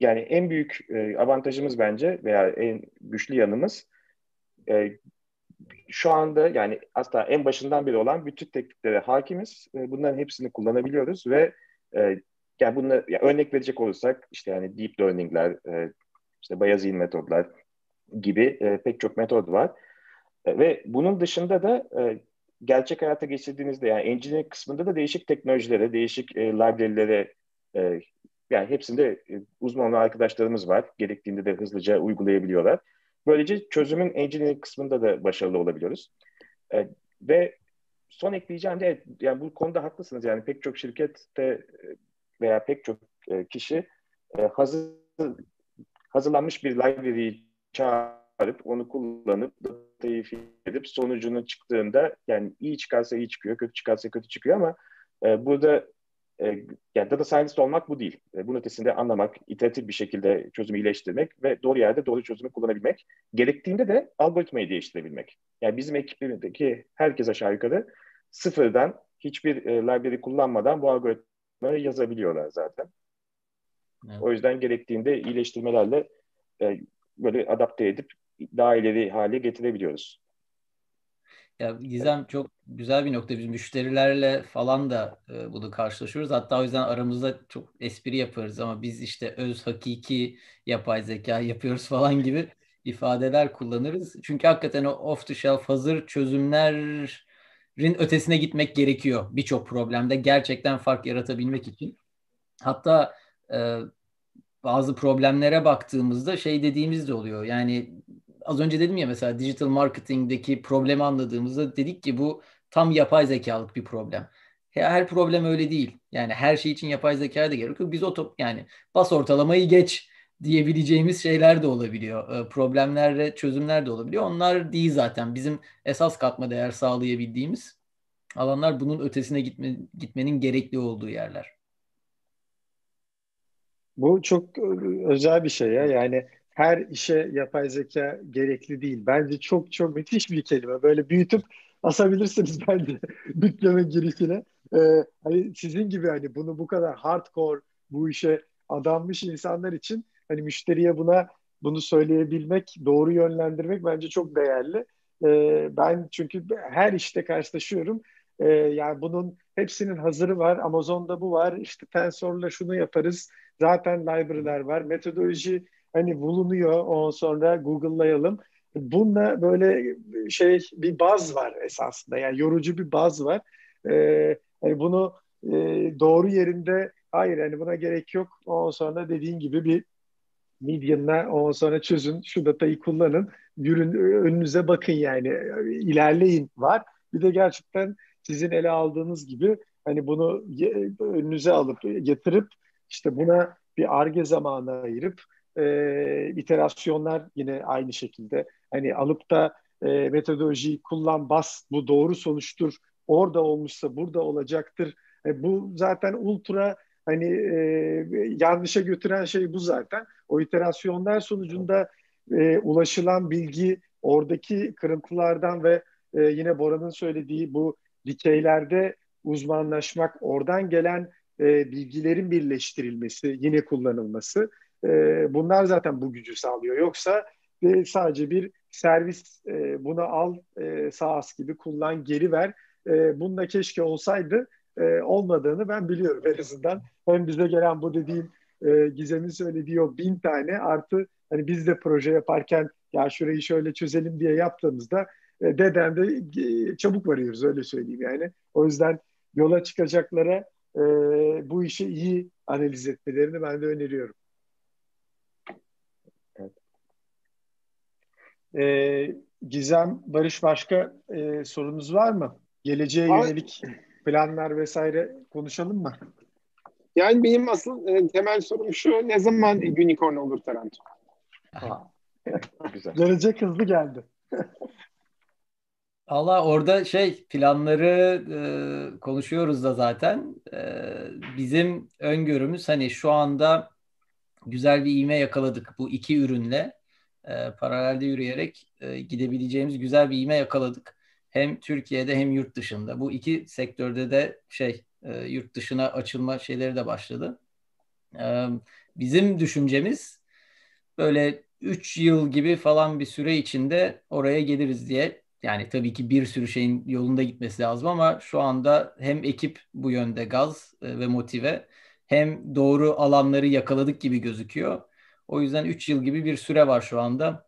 yani en büyük avantajımız bence veya en güçlü yanımız şu anda yani aslında en başından beri olan bütün tekniklere hakimiz. E, bunların hepsini kullanabiliyoruz ve yani bunları yani örnek verecek olursak işte yani deep learning'ler, işte Bayezid metodlar gibi pek çok metod var. Ve bunun dışında da gerçek hayata geçirdiğinizde yani engineering kısmında da değişik teknolojilere, değişik e, library'lere e, yani hepsinde e, uzman arkadaşlarımız var. Gerektiğinde de hızlıca uygulayabiliyorlar. Böylece çözümün engineering kısmında da başarılı olabiliyoruz. E, ve son ekleyeceğim de evet, yani bu konuda haklısınız. Yani pek çok şirkette e, veya pek çok e, kişi e, hazır hazırlanmış bir library'yi çağırıp onu kullanıp datayı edip sonucunun çıktığında yani iyi çıkarsa iyi çıkıyor, kötü çıkarsa kötü çıkıyor ama e, burada e, yani data scientist olmak bu değil. E, bunun ötesinde anlamak, iteratif bir şekilde çözümü iyileştirmek ve doğru yerde doğru çözümü kullanabilmek. Gerektiğinde de algoritmayı değiştirebilmek. Yani bizim ekibimizdeki herkes aşağı yukarı sıfırdan hiçbir e, library kullanmadan bu algoritmayı yazabiliyorlar zaten. Evet. O yüzden gerektiğinde iyileştirmelerle e, böyle adapte edip daha ileri hale getirebiliyoruz. Ya Gizem çok güzel bir nokta. Biz müşterilerle falan da e, bunu karşılaşıyoruz. Hatta o yüzden aramızda çok espri yaparız ama biz işte öz hakiki yapay zeka yapıyoruz falan gibi ifadeler kullanırız. Çünkü hakikaten o off the shelf hazır çözümlerin ötesine gitmek gerekiyor birçok problemde gerçekten fark yaratabilmek için. Hatta e, bazı problemlere baktığımızda şey dediğimiz de oluyor. Yani az önce dedim ya mesela digital marketingdeki problemi anladığımızda dedik ki bu tam yapay zekalık bir problem. Her problem öyle değil. Yani her şey için yapay zeka da gerekiyor. Biz o top, yani bas ortalamayı geç diyebileceğimiz şeyler de olabiliyor. Problemler ve çözümler de olabiliyor. Onlar değil zaten. Bizim esas katma değer sağlayabildiğimiz alanlar bunun ötesine gitme, gitmenin gerekli olduğu yerler. Bu çok özel bir şey ya. Yani her işe yapay zeka gerekli değil. Bence çok çok müthiş bir kelime. Böyle büyütüp asabilirsiniz bence dükkanın girişine. Ee, hani sizin gibi hani bunu bu kadar hardcore bu işe adanmış insanlar için hani müşteriye buna bunu söyleyebilmek, doğru yönlendirmek bence çok değerli. Ee, ben çünkü her işte karşılaşıyorum. Ee, yani bunun hepsinin hazırı var. Amazon'da bu var. İşte Tensor'la şunu yaparız. Zaten library'ler var. Metodoloji hani bulunuyor. Ondan sonra Google'layalım. Bununla böyle şey bir baz var esasında. Yani yorucu bir baz var. Ee, hani bunu e, doğru yerinde hayır hani buna gerek yok. Ondan sonra dediğin gibi bir Median'la ondan sonra çözün. Şu datayı kullanın. Yürün önünüze bakın yani. ilerleyin var. Bir de gerçekten sizin ele aldığınız gibi hani bunu önünüze alıp getirip işte buna bir arge zamanı ayırıp e, iterasyonlar yine aynı şekilde. Hani alıp da e, metodolojiyi kullan, bas, bu doğru sonuçtur. Orada olmuşsa burada olacaktır. E, bu zaten ultra hani e, yanlışa götüren şey bu zaten. O iterasyonlar sonucunda e, ulaşılan bilgi oradaki kırıntılardan ve e, yine Bora'nın söylediği bu dikeylerde uzmanlaşmak, oradan gelen e, bilgilerin birleştirilmesi, yine kullanılması e, bunlar zaten bu gücü sağlıyor. Yoksa e, sadece bir servis e, bunu al e, SaaS gibi kullan geri ver. E, bunda keşke olsaydı e, olmadığını ben biliyorum en azından. Hem bize gelen bu dediğim e, Gizem'in söylediği o bin tane artı hani biz de proje yaparken ya şurayı şöyle çözelim diye yaptığımızda e, deden de e, çabuk varıyoruz öyle söyleyeyim yani. O yüzden yola çıkacaklara e, bu işi iyi analiz etmelerini ben de öneriyorum. E, Gizem, Barış başka e, sorunuz var mı? Geleceğe Abi, yönelik planlar vesaire konuşalım mı? Yani benim asıl e, temel sorum şu, ne zaman unicorn olur Taranto? Güzel. Gelecek hızlı geldi. Allah orada şey planları e, konuşuyoruz da zaten. E, bizim öngörümüz hani şu anda güzel bir ivme yakaladık bu iki ürünle. E, paralelde yürüyerek e, gidebileceğimiz güzel bir ivme yakaladık. Hem Türkiye'de hem yurt dışında. Bu iki sektörde de şey e, yurt dışına açılma şeyleri de başladı. E, bizim düşüncemiz böyle 3 yıl gibi falan bir süre içinde oraya geliriz diye. Yani tabii ki bir sürü şeyin yolunda gitmesi lazım ama şu anda hem ekip bu yönde gaz e, ve motive hem doğru alanları yakaladık gibi gözüküyor. O yüzden 3 yıl gibi bir süre var şu anda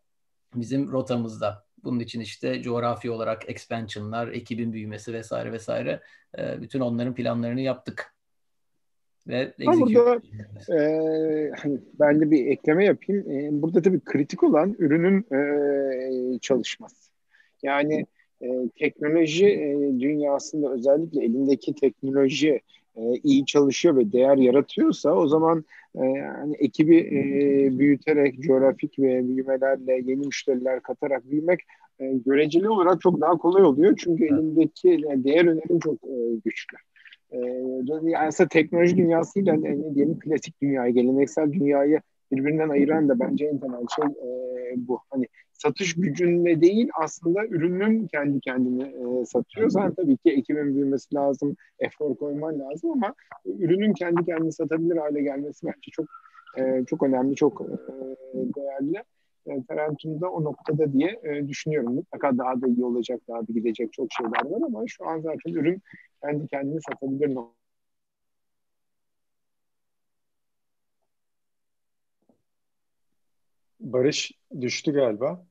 bizim rotamızda. Bunun için işte coğrafi olarak expansionlar, ekibin büyümesi vesaire vesaire e, bütün onların planlarını yaptık. Ve burada e, hani ben de bir ekleme yapayım. E, burada tabii kritik olan ürünün e, çalışması. Yani e, teknoloji e, dünyasında özellikle elindeki teknoloji e, iyi çalışıyor ve değer yaratıyorsa o zaman e, yani ekibi e, büyüterek coğrafik ve büyümelerle yeni müşteriler katarak büyümek e, göreceli olarak çok daha kolay oluyor. Çünkü elindeki yani değer önerim çok e, güçlü. E, yani aslında teknoloji dünyasıyla ne diyelim klasik dünyayı, geleneksel dünyayı birbirinden ayıran da bence en temel şey e, bu. Hani satış gücünle değil aslında ürünün kendi kendini e, satıyorsan tabii ki ekibin büyümesi lazım, efor koyman lazım ama ürünün kendi kendini satabilir hale gelmesi bence çok e, çok önemli, çok e, değerli. E, o noktada diye e, düşünüyorum. Mutlaka daha da iyi olacak, daha da gidecek çok şeyler var ama şu an zaten ürün kendi kendini satabilir noktada. Barış düştü galiba.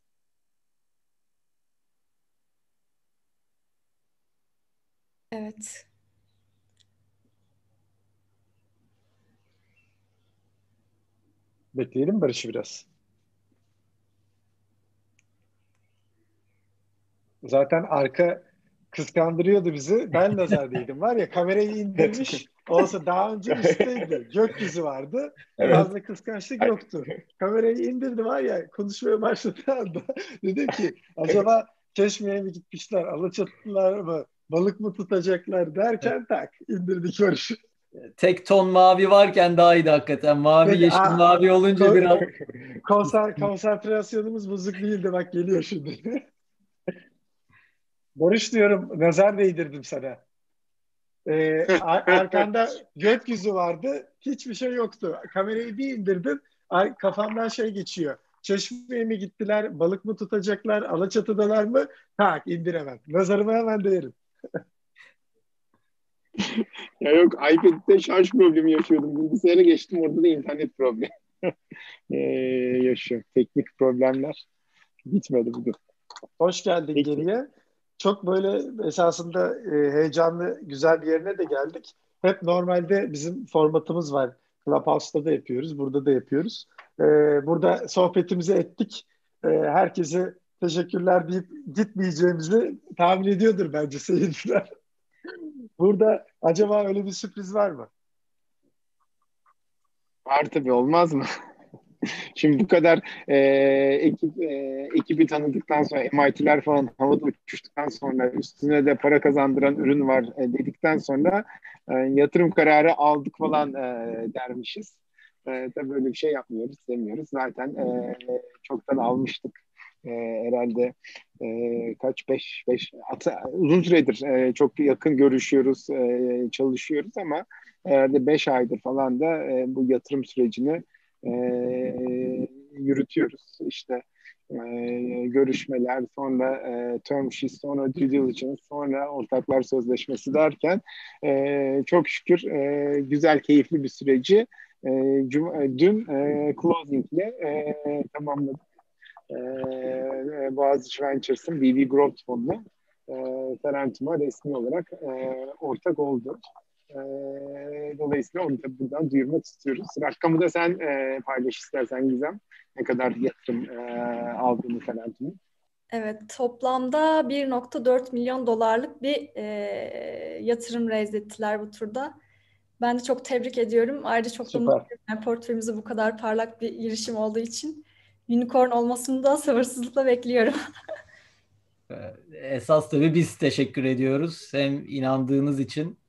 Evet. Bekleyelim Barış'ı biraz. Zaten arka kıskandırıyordu bizi. Ben nazardaydım var ya kamerayı indirmiş. Olsa daha önce üstteydi. Gökyüzü vardı. Evet. Fazla kıskançlık yoktu. Kamerayı indirdi var ya konuşmaya başladığı anda dedim ki acaba Çeşme'ye mi gitmişler? Alaçatılar mı? Balık mı tutacaklar derken tak indirdik Barış'ı. Tek ton mavi varken daha iyiydi hakikaten. Mavi, Peki, yeşil, aa, mavi olunca kon- biraz... Konser, konsantrasyonumuz bozuk değildi. Bak geliyor şimdi. Barış diyorum nazar değdirdim sana. Ee, arkanda gökyüzü vardı. Hiçbir şey yoktu. Kamerayı bir indirdin. Kafamdan şey geçiyor. Çeşmeye mi gittiler? Balık mı tutacaklar? Alaçatı'dalar mı? Tak indiremem. Nazarıma hemen değerim. Ya yok iPad'de şarj problemi yaşıyordum. Bilgisayara geçtim orada da internet problemi ee, yaşıyorum. Teknik problemler bitmedi bugün. Hoş geldin Peki. geriye çok böyle esasında e, heyecanlı, güzel bir yerine de geldik. Hep normalde bizim formatımız var. Clubhouse'da da yapıyoruz, burada da yapıyoruz. E, burada sohbetimizi ettik. E, herkese teşekkürler deyip gitmeyeceğimizi tahmin ediyordur bence seyirciler. burada acaba öyle bir sürpriz var mı? Var tabii olmaz mı? Şimdi bu kadar e, ekip e, ekibi tanıdıktan sonra MIT'ler falan havada uçuştuktan sonra üstüne de para kazandıran ürün var e, dedikten sonra e, yatırım kararı aldık falan e, dermişiz. E, tabii böyle bir şey yapmıyoruz, demiyoruz. Zaten e, çoktan almıştık. E, herhalde e, kaç beş beş hatta uzun süredir e, çok yakın görüşüyoruz, e, çalışıyoruz ama herhalde beş aydır falan da e, bu yatırım sürecini e, yürütüyoruz. İşte e, görüşmeler, sonra e, term sheet, sonra due diligence, sonra ortaklar sözleşmesi derken e, çok şükür e, güzel, keyifli bir süreci e, cum- dün e, closing ile e, tamamladık. E, Boğaziçi Ventures'ın BB Growth Fonu e, Tarantum'a resmi olarak e, ortak oldu. E, dolayısıyla onu da buradan duyurmak istiyoruz. Rakamı da sen e, paylaş istersen Gizem. Ne kadar yatırım e, aldığını falan. Evet, toplamda 1.4 milyon dolarlık bir e, yatırım raise ettiler bu turda. Ben de çok tebrik ediyorum. Ayrıca çok da mutluyum. Yani portföyümüzde bu kadar parlak bir girişim olduğu için unicorn olmasını da sabırsızlıkla bekliyorum. Ee, esas tabii biz teşekkür ediyoruz. Hem inandığınız için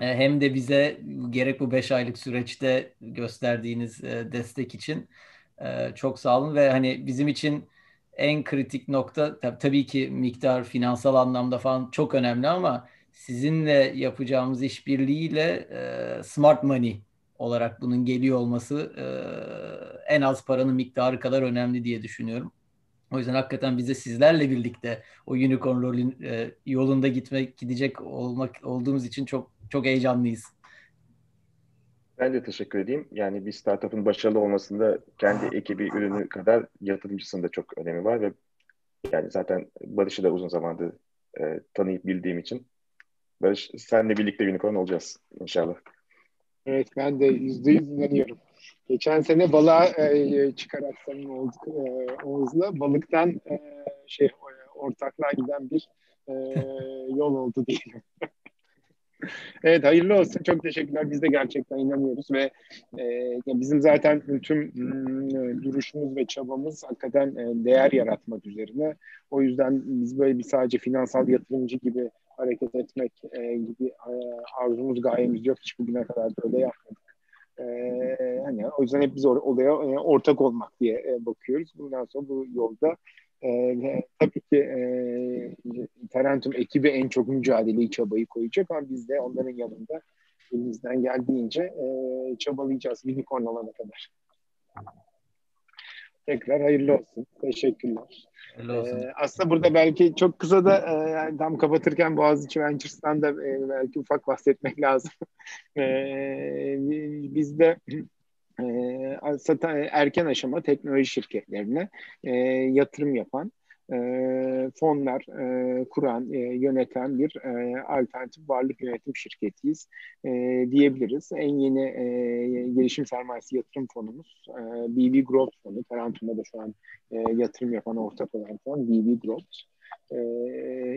e, hem de bize gerek bu 5 aylık süreçte gösterdiğiniz e, destek için e, çok sağ olun ve hani bizim için en kritik nokta tabii ki miktar finansal anlamda falan çok önemli ama sizinle yapacağımız işbirliğiyle smart money olarak bunun geliyor olması en az paranın miktarı kadar önemli diye düşünüyorum. O yüzden hakikaten bize sizlerle birlikte o unicorn rolün e, yolunda gitmek gidecek olmak olduğumuz için çok çok heyecanlıyız. Ben de teşekkür edeyim. Yani bir startup'ın başarılı olmasında kendi ekibi ürünü kadar yatırımcısının da çok önemi var ve yani zaten Barış'ı da uzun zamandır e, tanıyıp bildiğim için Barış senle birlikte unicorn olacağız inşallah. Evet ben de yüzde yüz inanıyorum. Geçen sene balığa e, çıkarak samimi olduk e, Oğuz'la. Balıktan e, şey ortaklığa giden bir e, yol oldu diyelim. evet hayırlı olsun. Çok teşekkürler. Biz de gerçekten inanıyoruz ve e, bizim zaten tüm e, duruşumuz ve çabamız hakikaten e, değer yaratmak üzerine. O yüzden biz böyle bir sadece finansal yatırımcı gibi hareket etmek e, gibi e, arzumuz gayemiz yok. Hiç bugüne kadar böyle yapmadık. E, hani o yüzden hep biz or- olaya e, ortak olmak diye e, bakıyoruz. Bundan sonra bu yolda e, tabii ki e, Tarentum ekibi en çok mücadeleyi, çabayı koyacak ama biz de onların yanında elimizden geldiğince e, çabalayacağız unicorn olana kadar. Tekrar hayırlı olsun. Teşekkürler. Ee, aslında burada belki çok kısa da e, yani tam kapatırken Boğaziçi Ventures'tan da e, belki ufak bahsetmek lazım. e, bizde e, erken aşama teknoloji şirketlerine e, yatırım yapan e, fonlar e, kuran, e, yöneten bir e, alternatif varlık yönetim şirketiyiz e, diyebiliriz. En yeni e, gelişim sermayesi yatırım fonumuz e, BB Growth fonu. Tarantum'da da şu an e, yatırım yapan ortak olan fon BB Growth. E,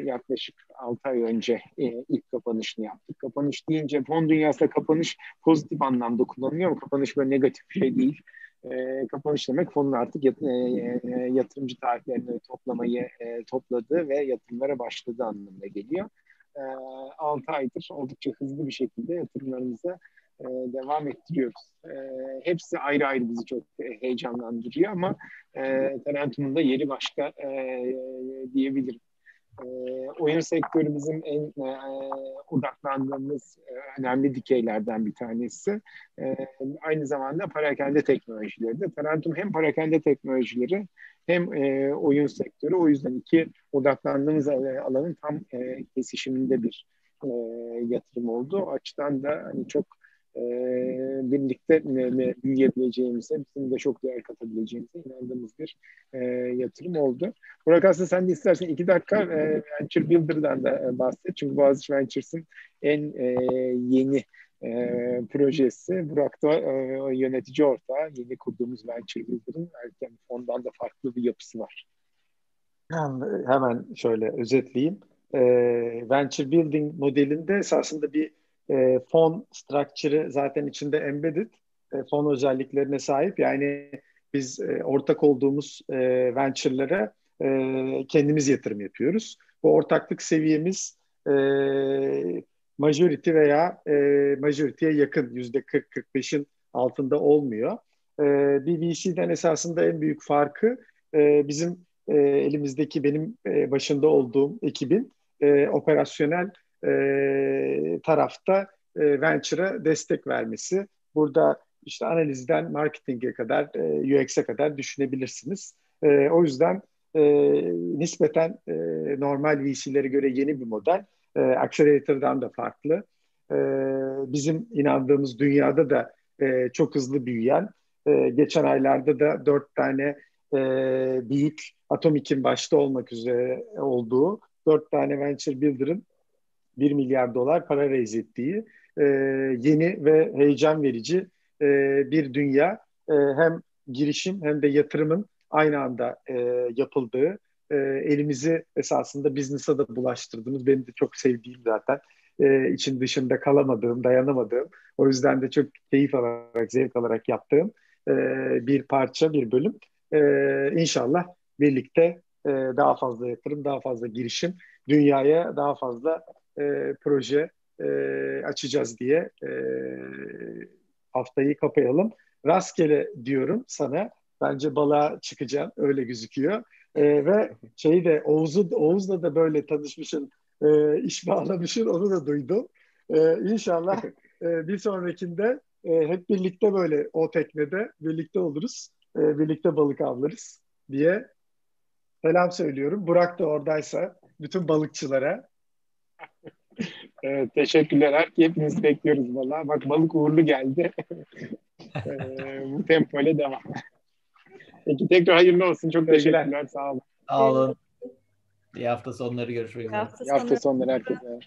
yaklaşık 6 ay önce e, ilk kapanışını yaptık. Kapanış deyince fon dünyasında kapanış pozitif anlamda kullanılıyor ama kapanış böyle negatif bir şey değil e, kapanış demek fonun artık yat, e, e, yatırımcı tarihlerini toplamayı e, topladı ve yatırımlara başladı anlamına geliyor. E, 6 aydır oldukça hızlı bir şekilde yatırımlarımıza e, devam ettiriyoruz. E, hepsi ayrı ayrı bizi çok heyecanlandırıyor ama e, Tarantum'un da yeri başka e, diyebilirim. E, oyun sektörü bizim en e, odaklandığımız e, önemli dikeylerden bir tanesi. E, aynı zamanda parakende teknolojileri de. Tarantum hem parakende teknolojileri hem e, oyun sektörü. O yüzden iki odaklandığımız alanın tam e, kesişiminde bir e, yatırım oldu. O açıdan da hani çok e, birlikte büyüyebileceğimize, bizim de çok değer katabileceğimize inandığımız bir e, yatırım oldu. Burak aslında sen de istersen iki dakika e, Venture Builder'dan da e, bahset. Çünkü Boğaziçi Ventures'ın en e, yeni e, projesi. Burak da e, yönetici ortağı. Yeni kurduğumuz Venture Builder'ın erken fondan da farklı bir yapısı var. Hemen şöyle özetleyeyim. E, Venture Building modelinde esasında bir e, fon structure'ı zaten içinde embedded. E, fon özelliklerine sahip. Yani biz e, ortak olduğumuz e, venture'lara e, kendimiz yatırım yapıyoruz. Bu ortaklık seviyemiz e, majority veya e, majority'ye yakın yüzde 40-45'in altında olmuyor. E, BBC'den esasında en büyük farkı e, bizim e, elimizdeki benim e, başında olduğum ekibin e, operasyonel e, tarafta e, venture'a destek vermesi. Burada işte analizden marketinge kadar, e, UX'e kadar düşünebilirsiniz. E, o yüzden e, nispeten e, normal VC'lere göre yeni bir model. E, Accelerator'dan da farklı. E, bizim inandığımız dünyada da e, çok hızlı büyüyen, e, geçen aylarda da dört tane e, büyük Atomic'in başta olmak üzere olduğu dört tane Venture Builder'ın 1 milyar dolar para raise ettiği e, yeni ve heyecan verici e, bir dünya. E, hem girişim hem de yatırımın aynı anda e, yapıldığı, e, elimizi esasında business'a da bulaştırdığımız, benim de çok sevdiğim zaten e, için dışında kalamadığım, dayanamadığım, o yüzden de çok keyif alarak, zevk alarak yaptığım e, bir parça, bir bölüm. E, inşallah birlikte e, daha fazla yatırım, daha fazla girişim, dünyaya daha fazla e, proje e, açacağız diye e, haftayı kapayalım. Rastgele diyorum sana. Bence balığa çıkacağım. Öyle gözüküyor. E, ve şeyi de Oğuz'u, Oğuz'la da böyle tanışmışsın, e, iş bağlamışsın. Onu da duydum. E, inşallah e, bir sonrakinde e, hep birlikte böyle o teknede birlikte oluruz. E, birlikte balık avlarız diye selam söylüyorum. Burak da oradaysa bütün balıkçılara. Evet, teşekkürler. Hepinizi bekliyoruz valla. Bak balık uğurlu geldi. ee, bu tempo ile devam. Peki tekrar hayırlı olsun. Çok teşekkürler. teşekkürler. Sağ olun. Sağ olun. İyi hafta sonları görüşmek üzere. İyi hafta sonları herkese.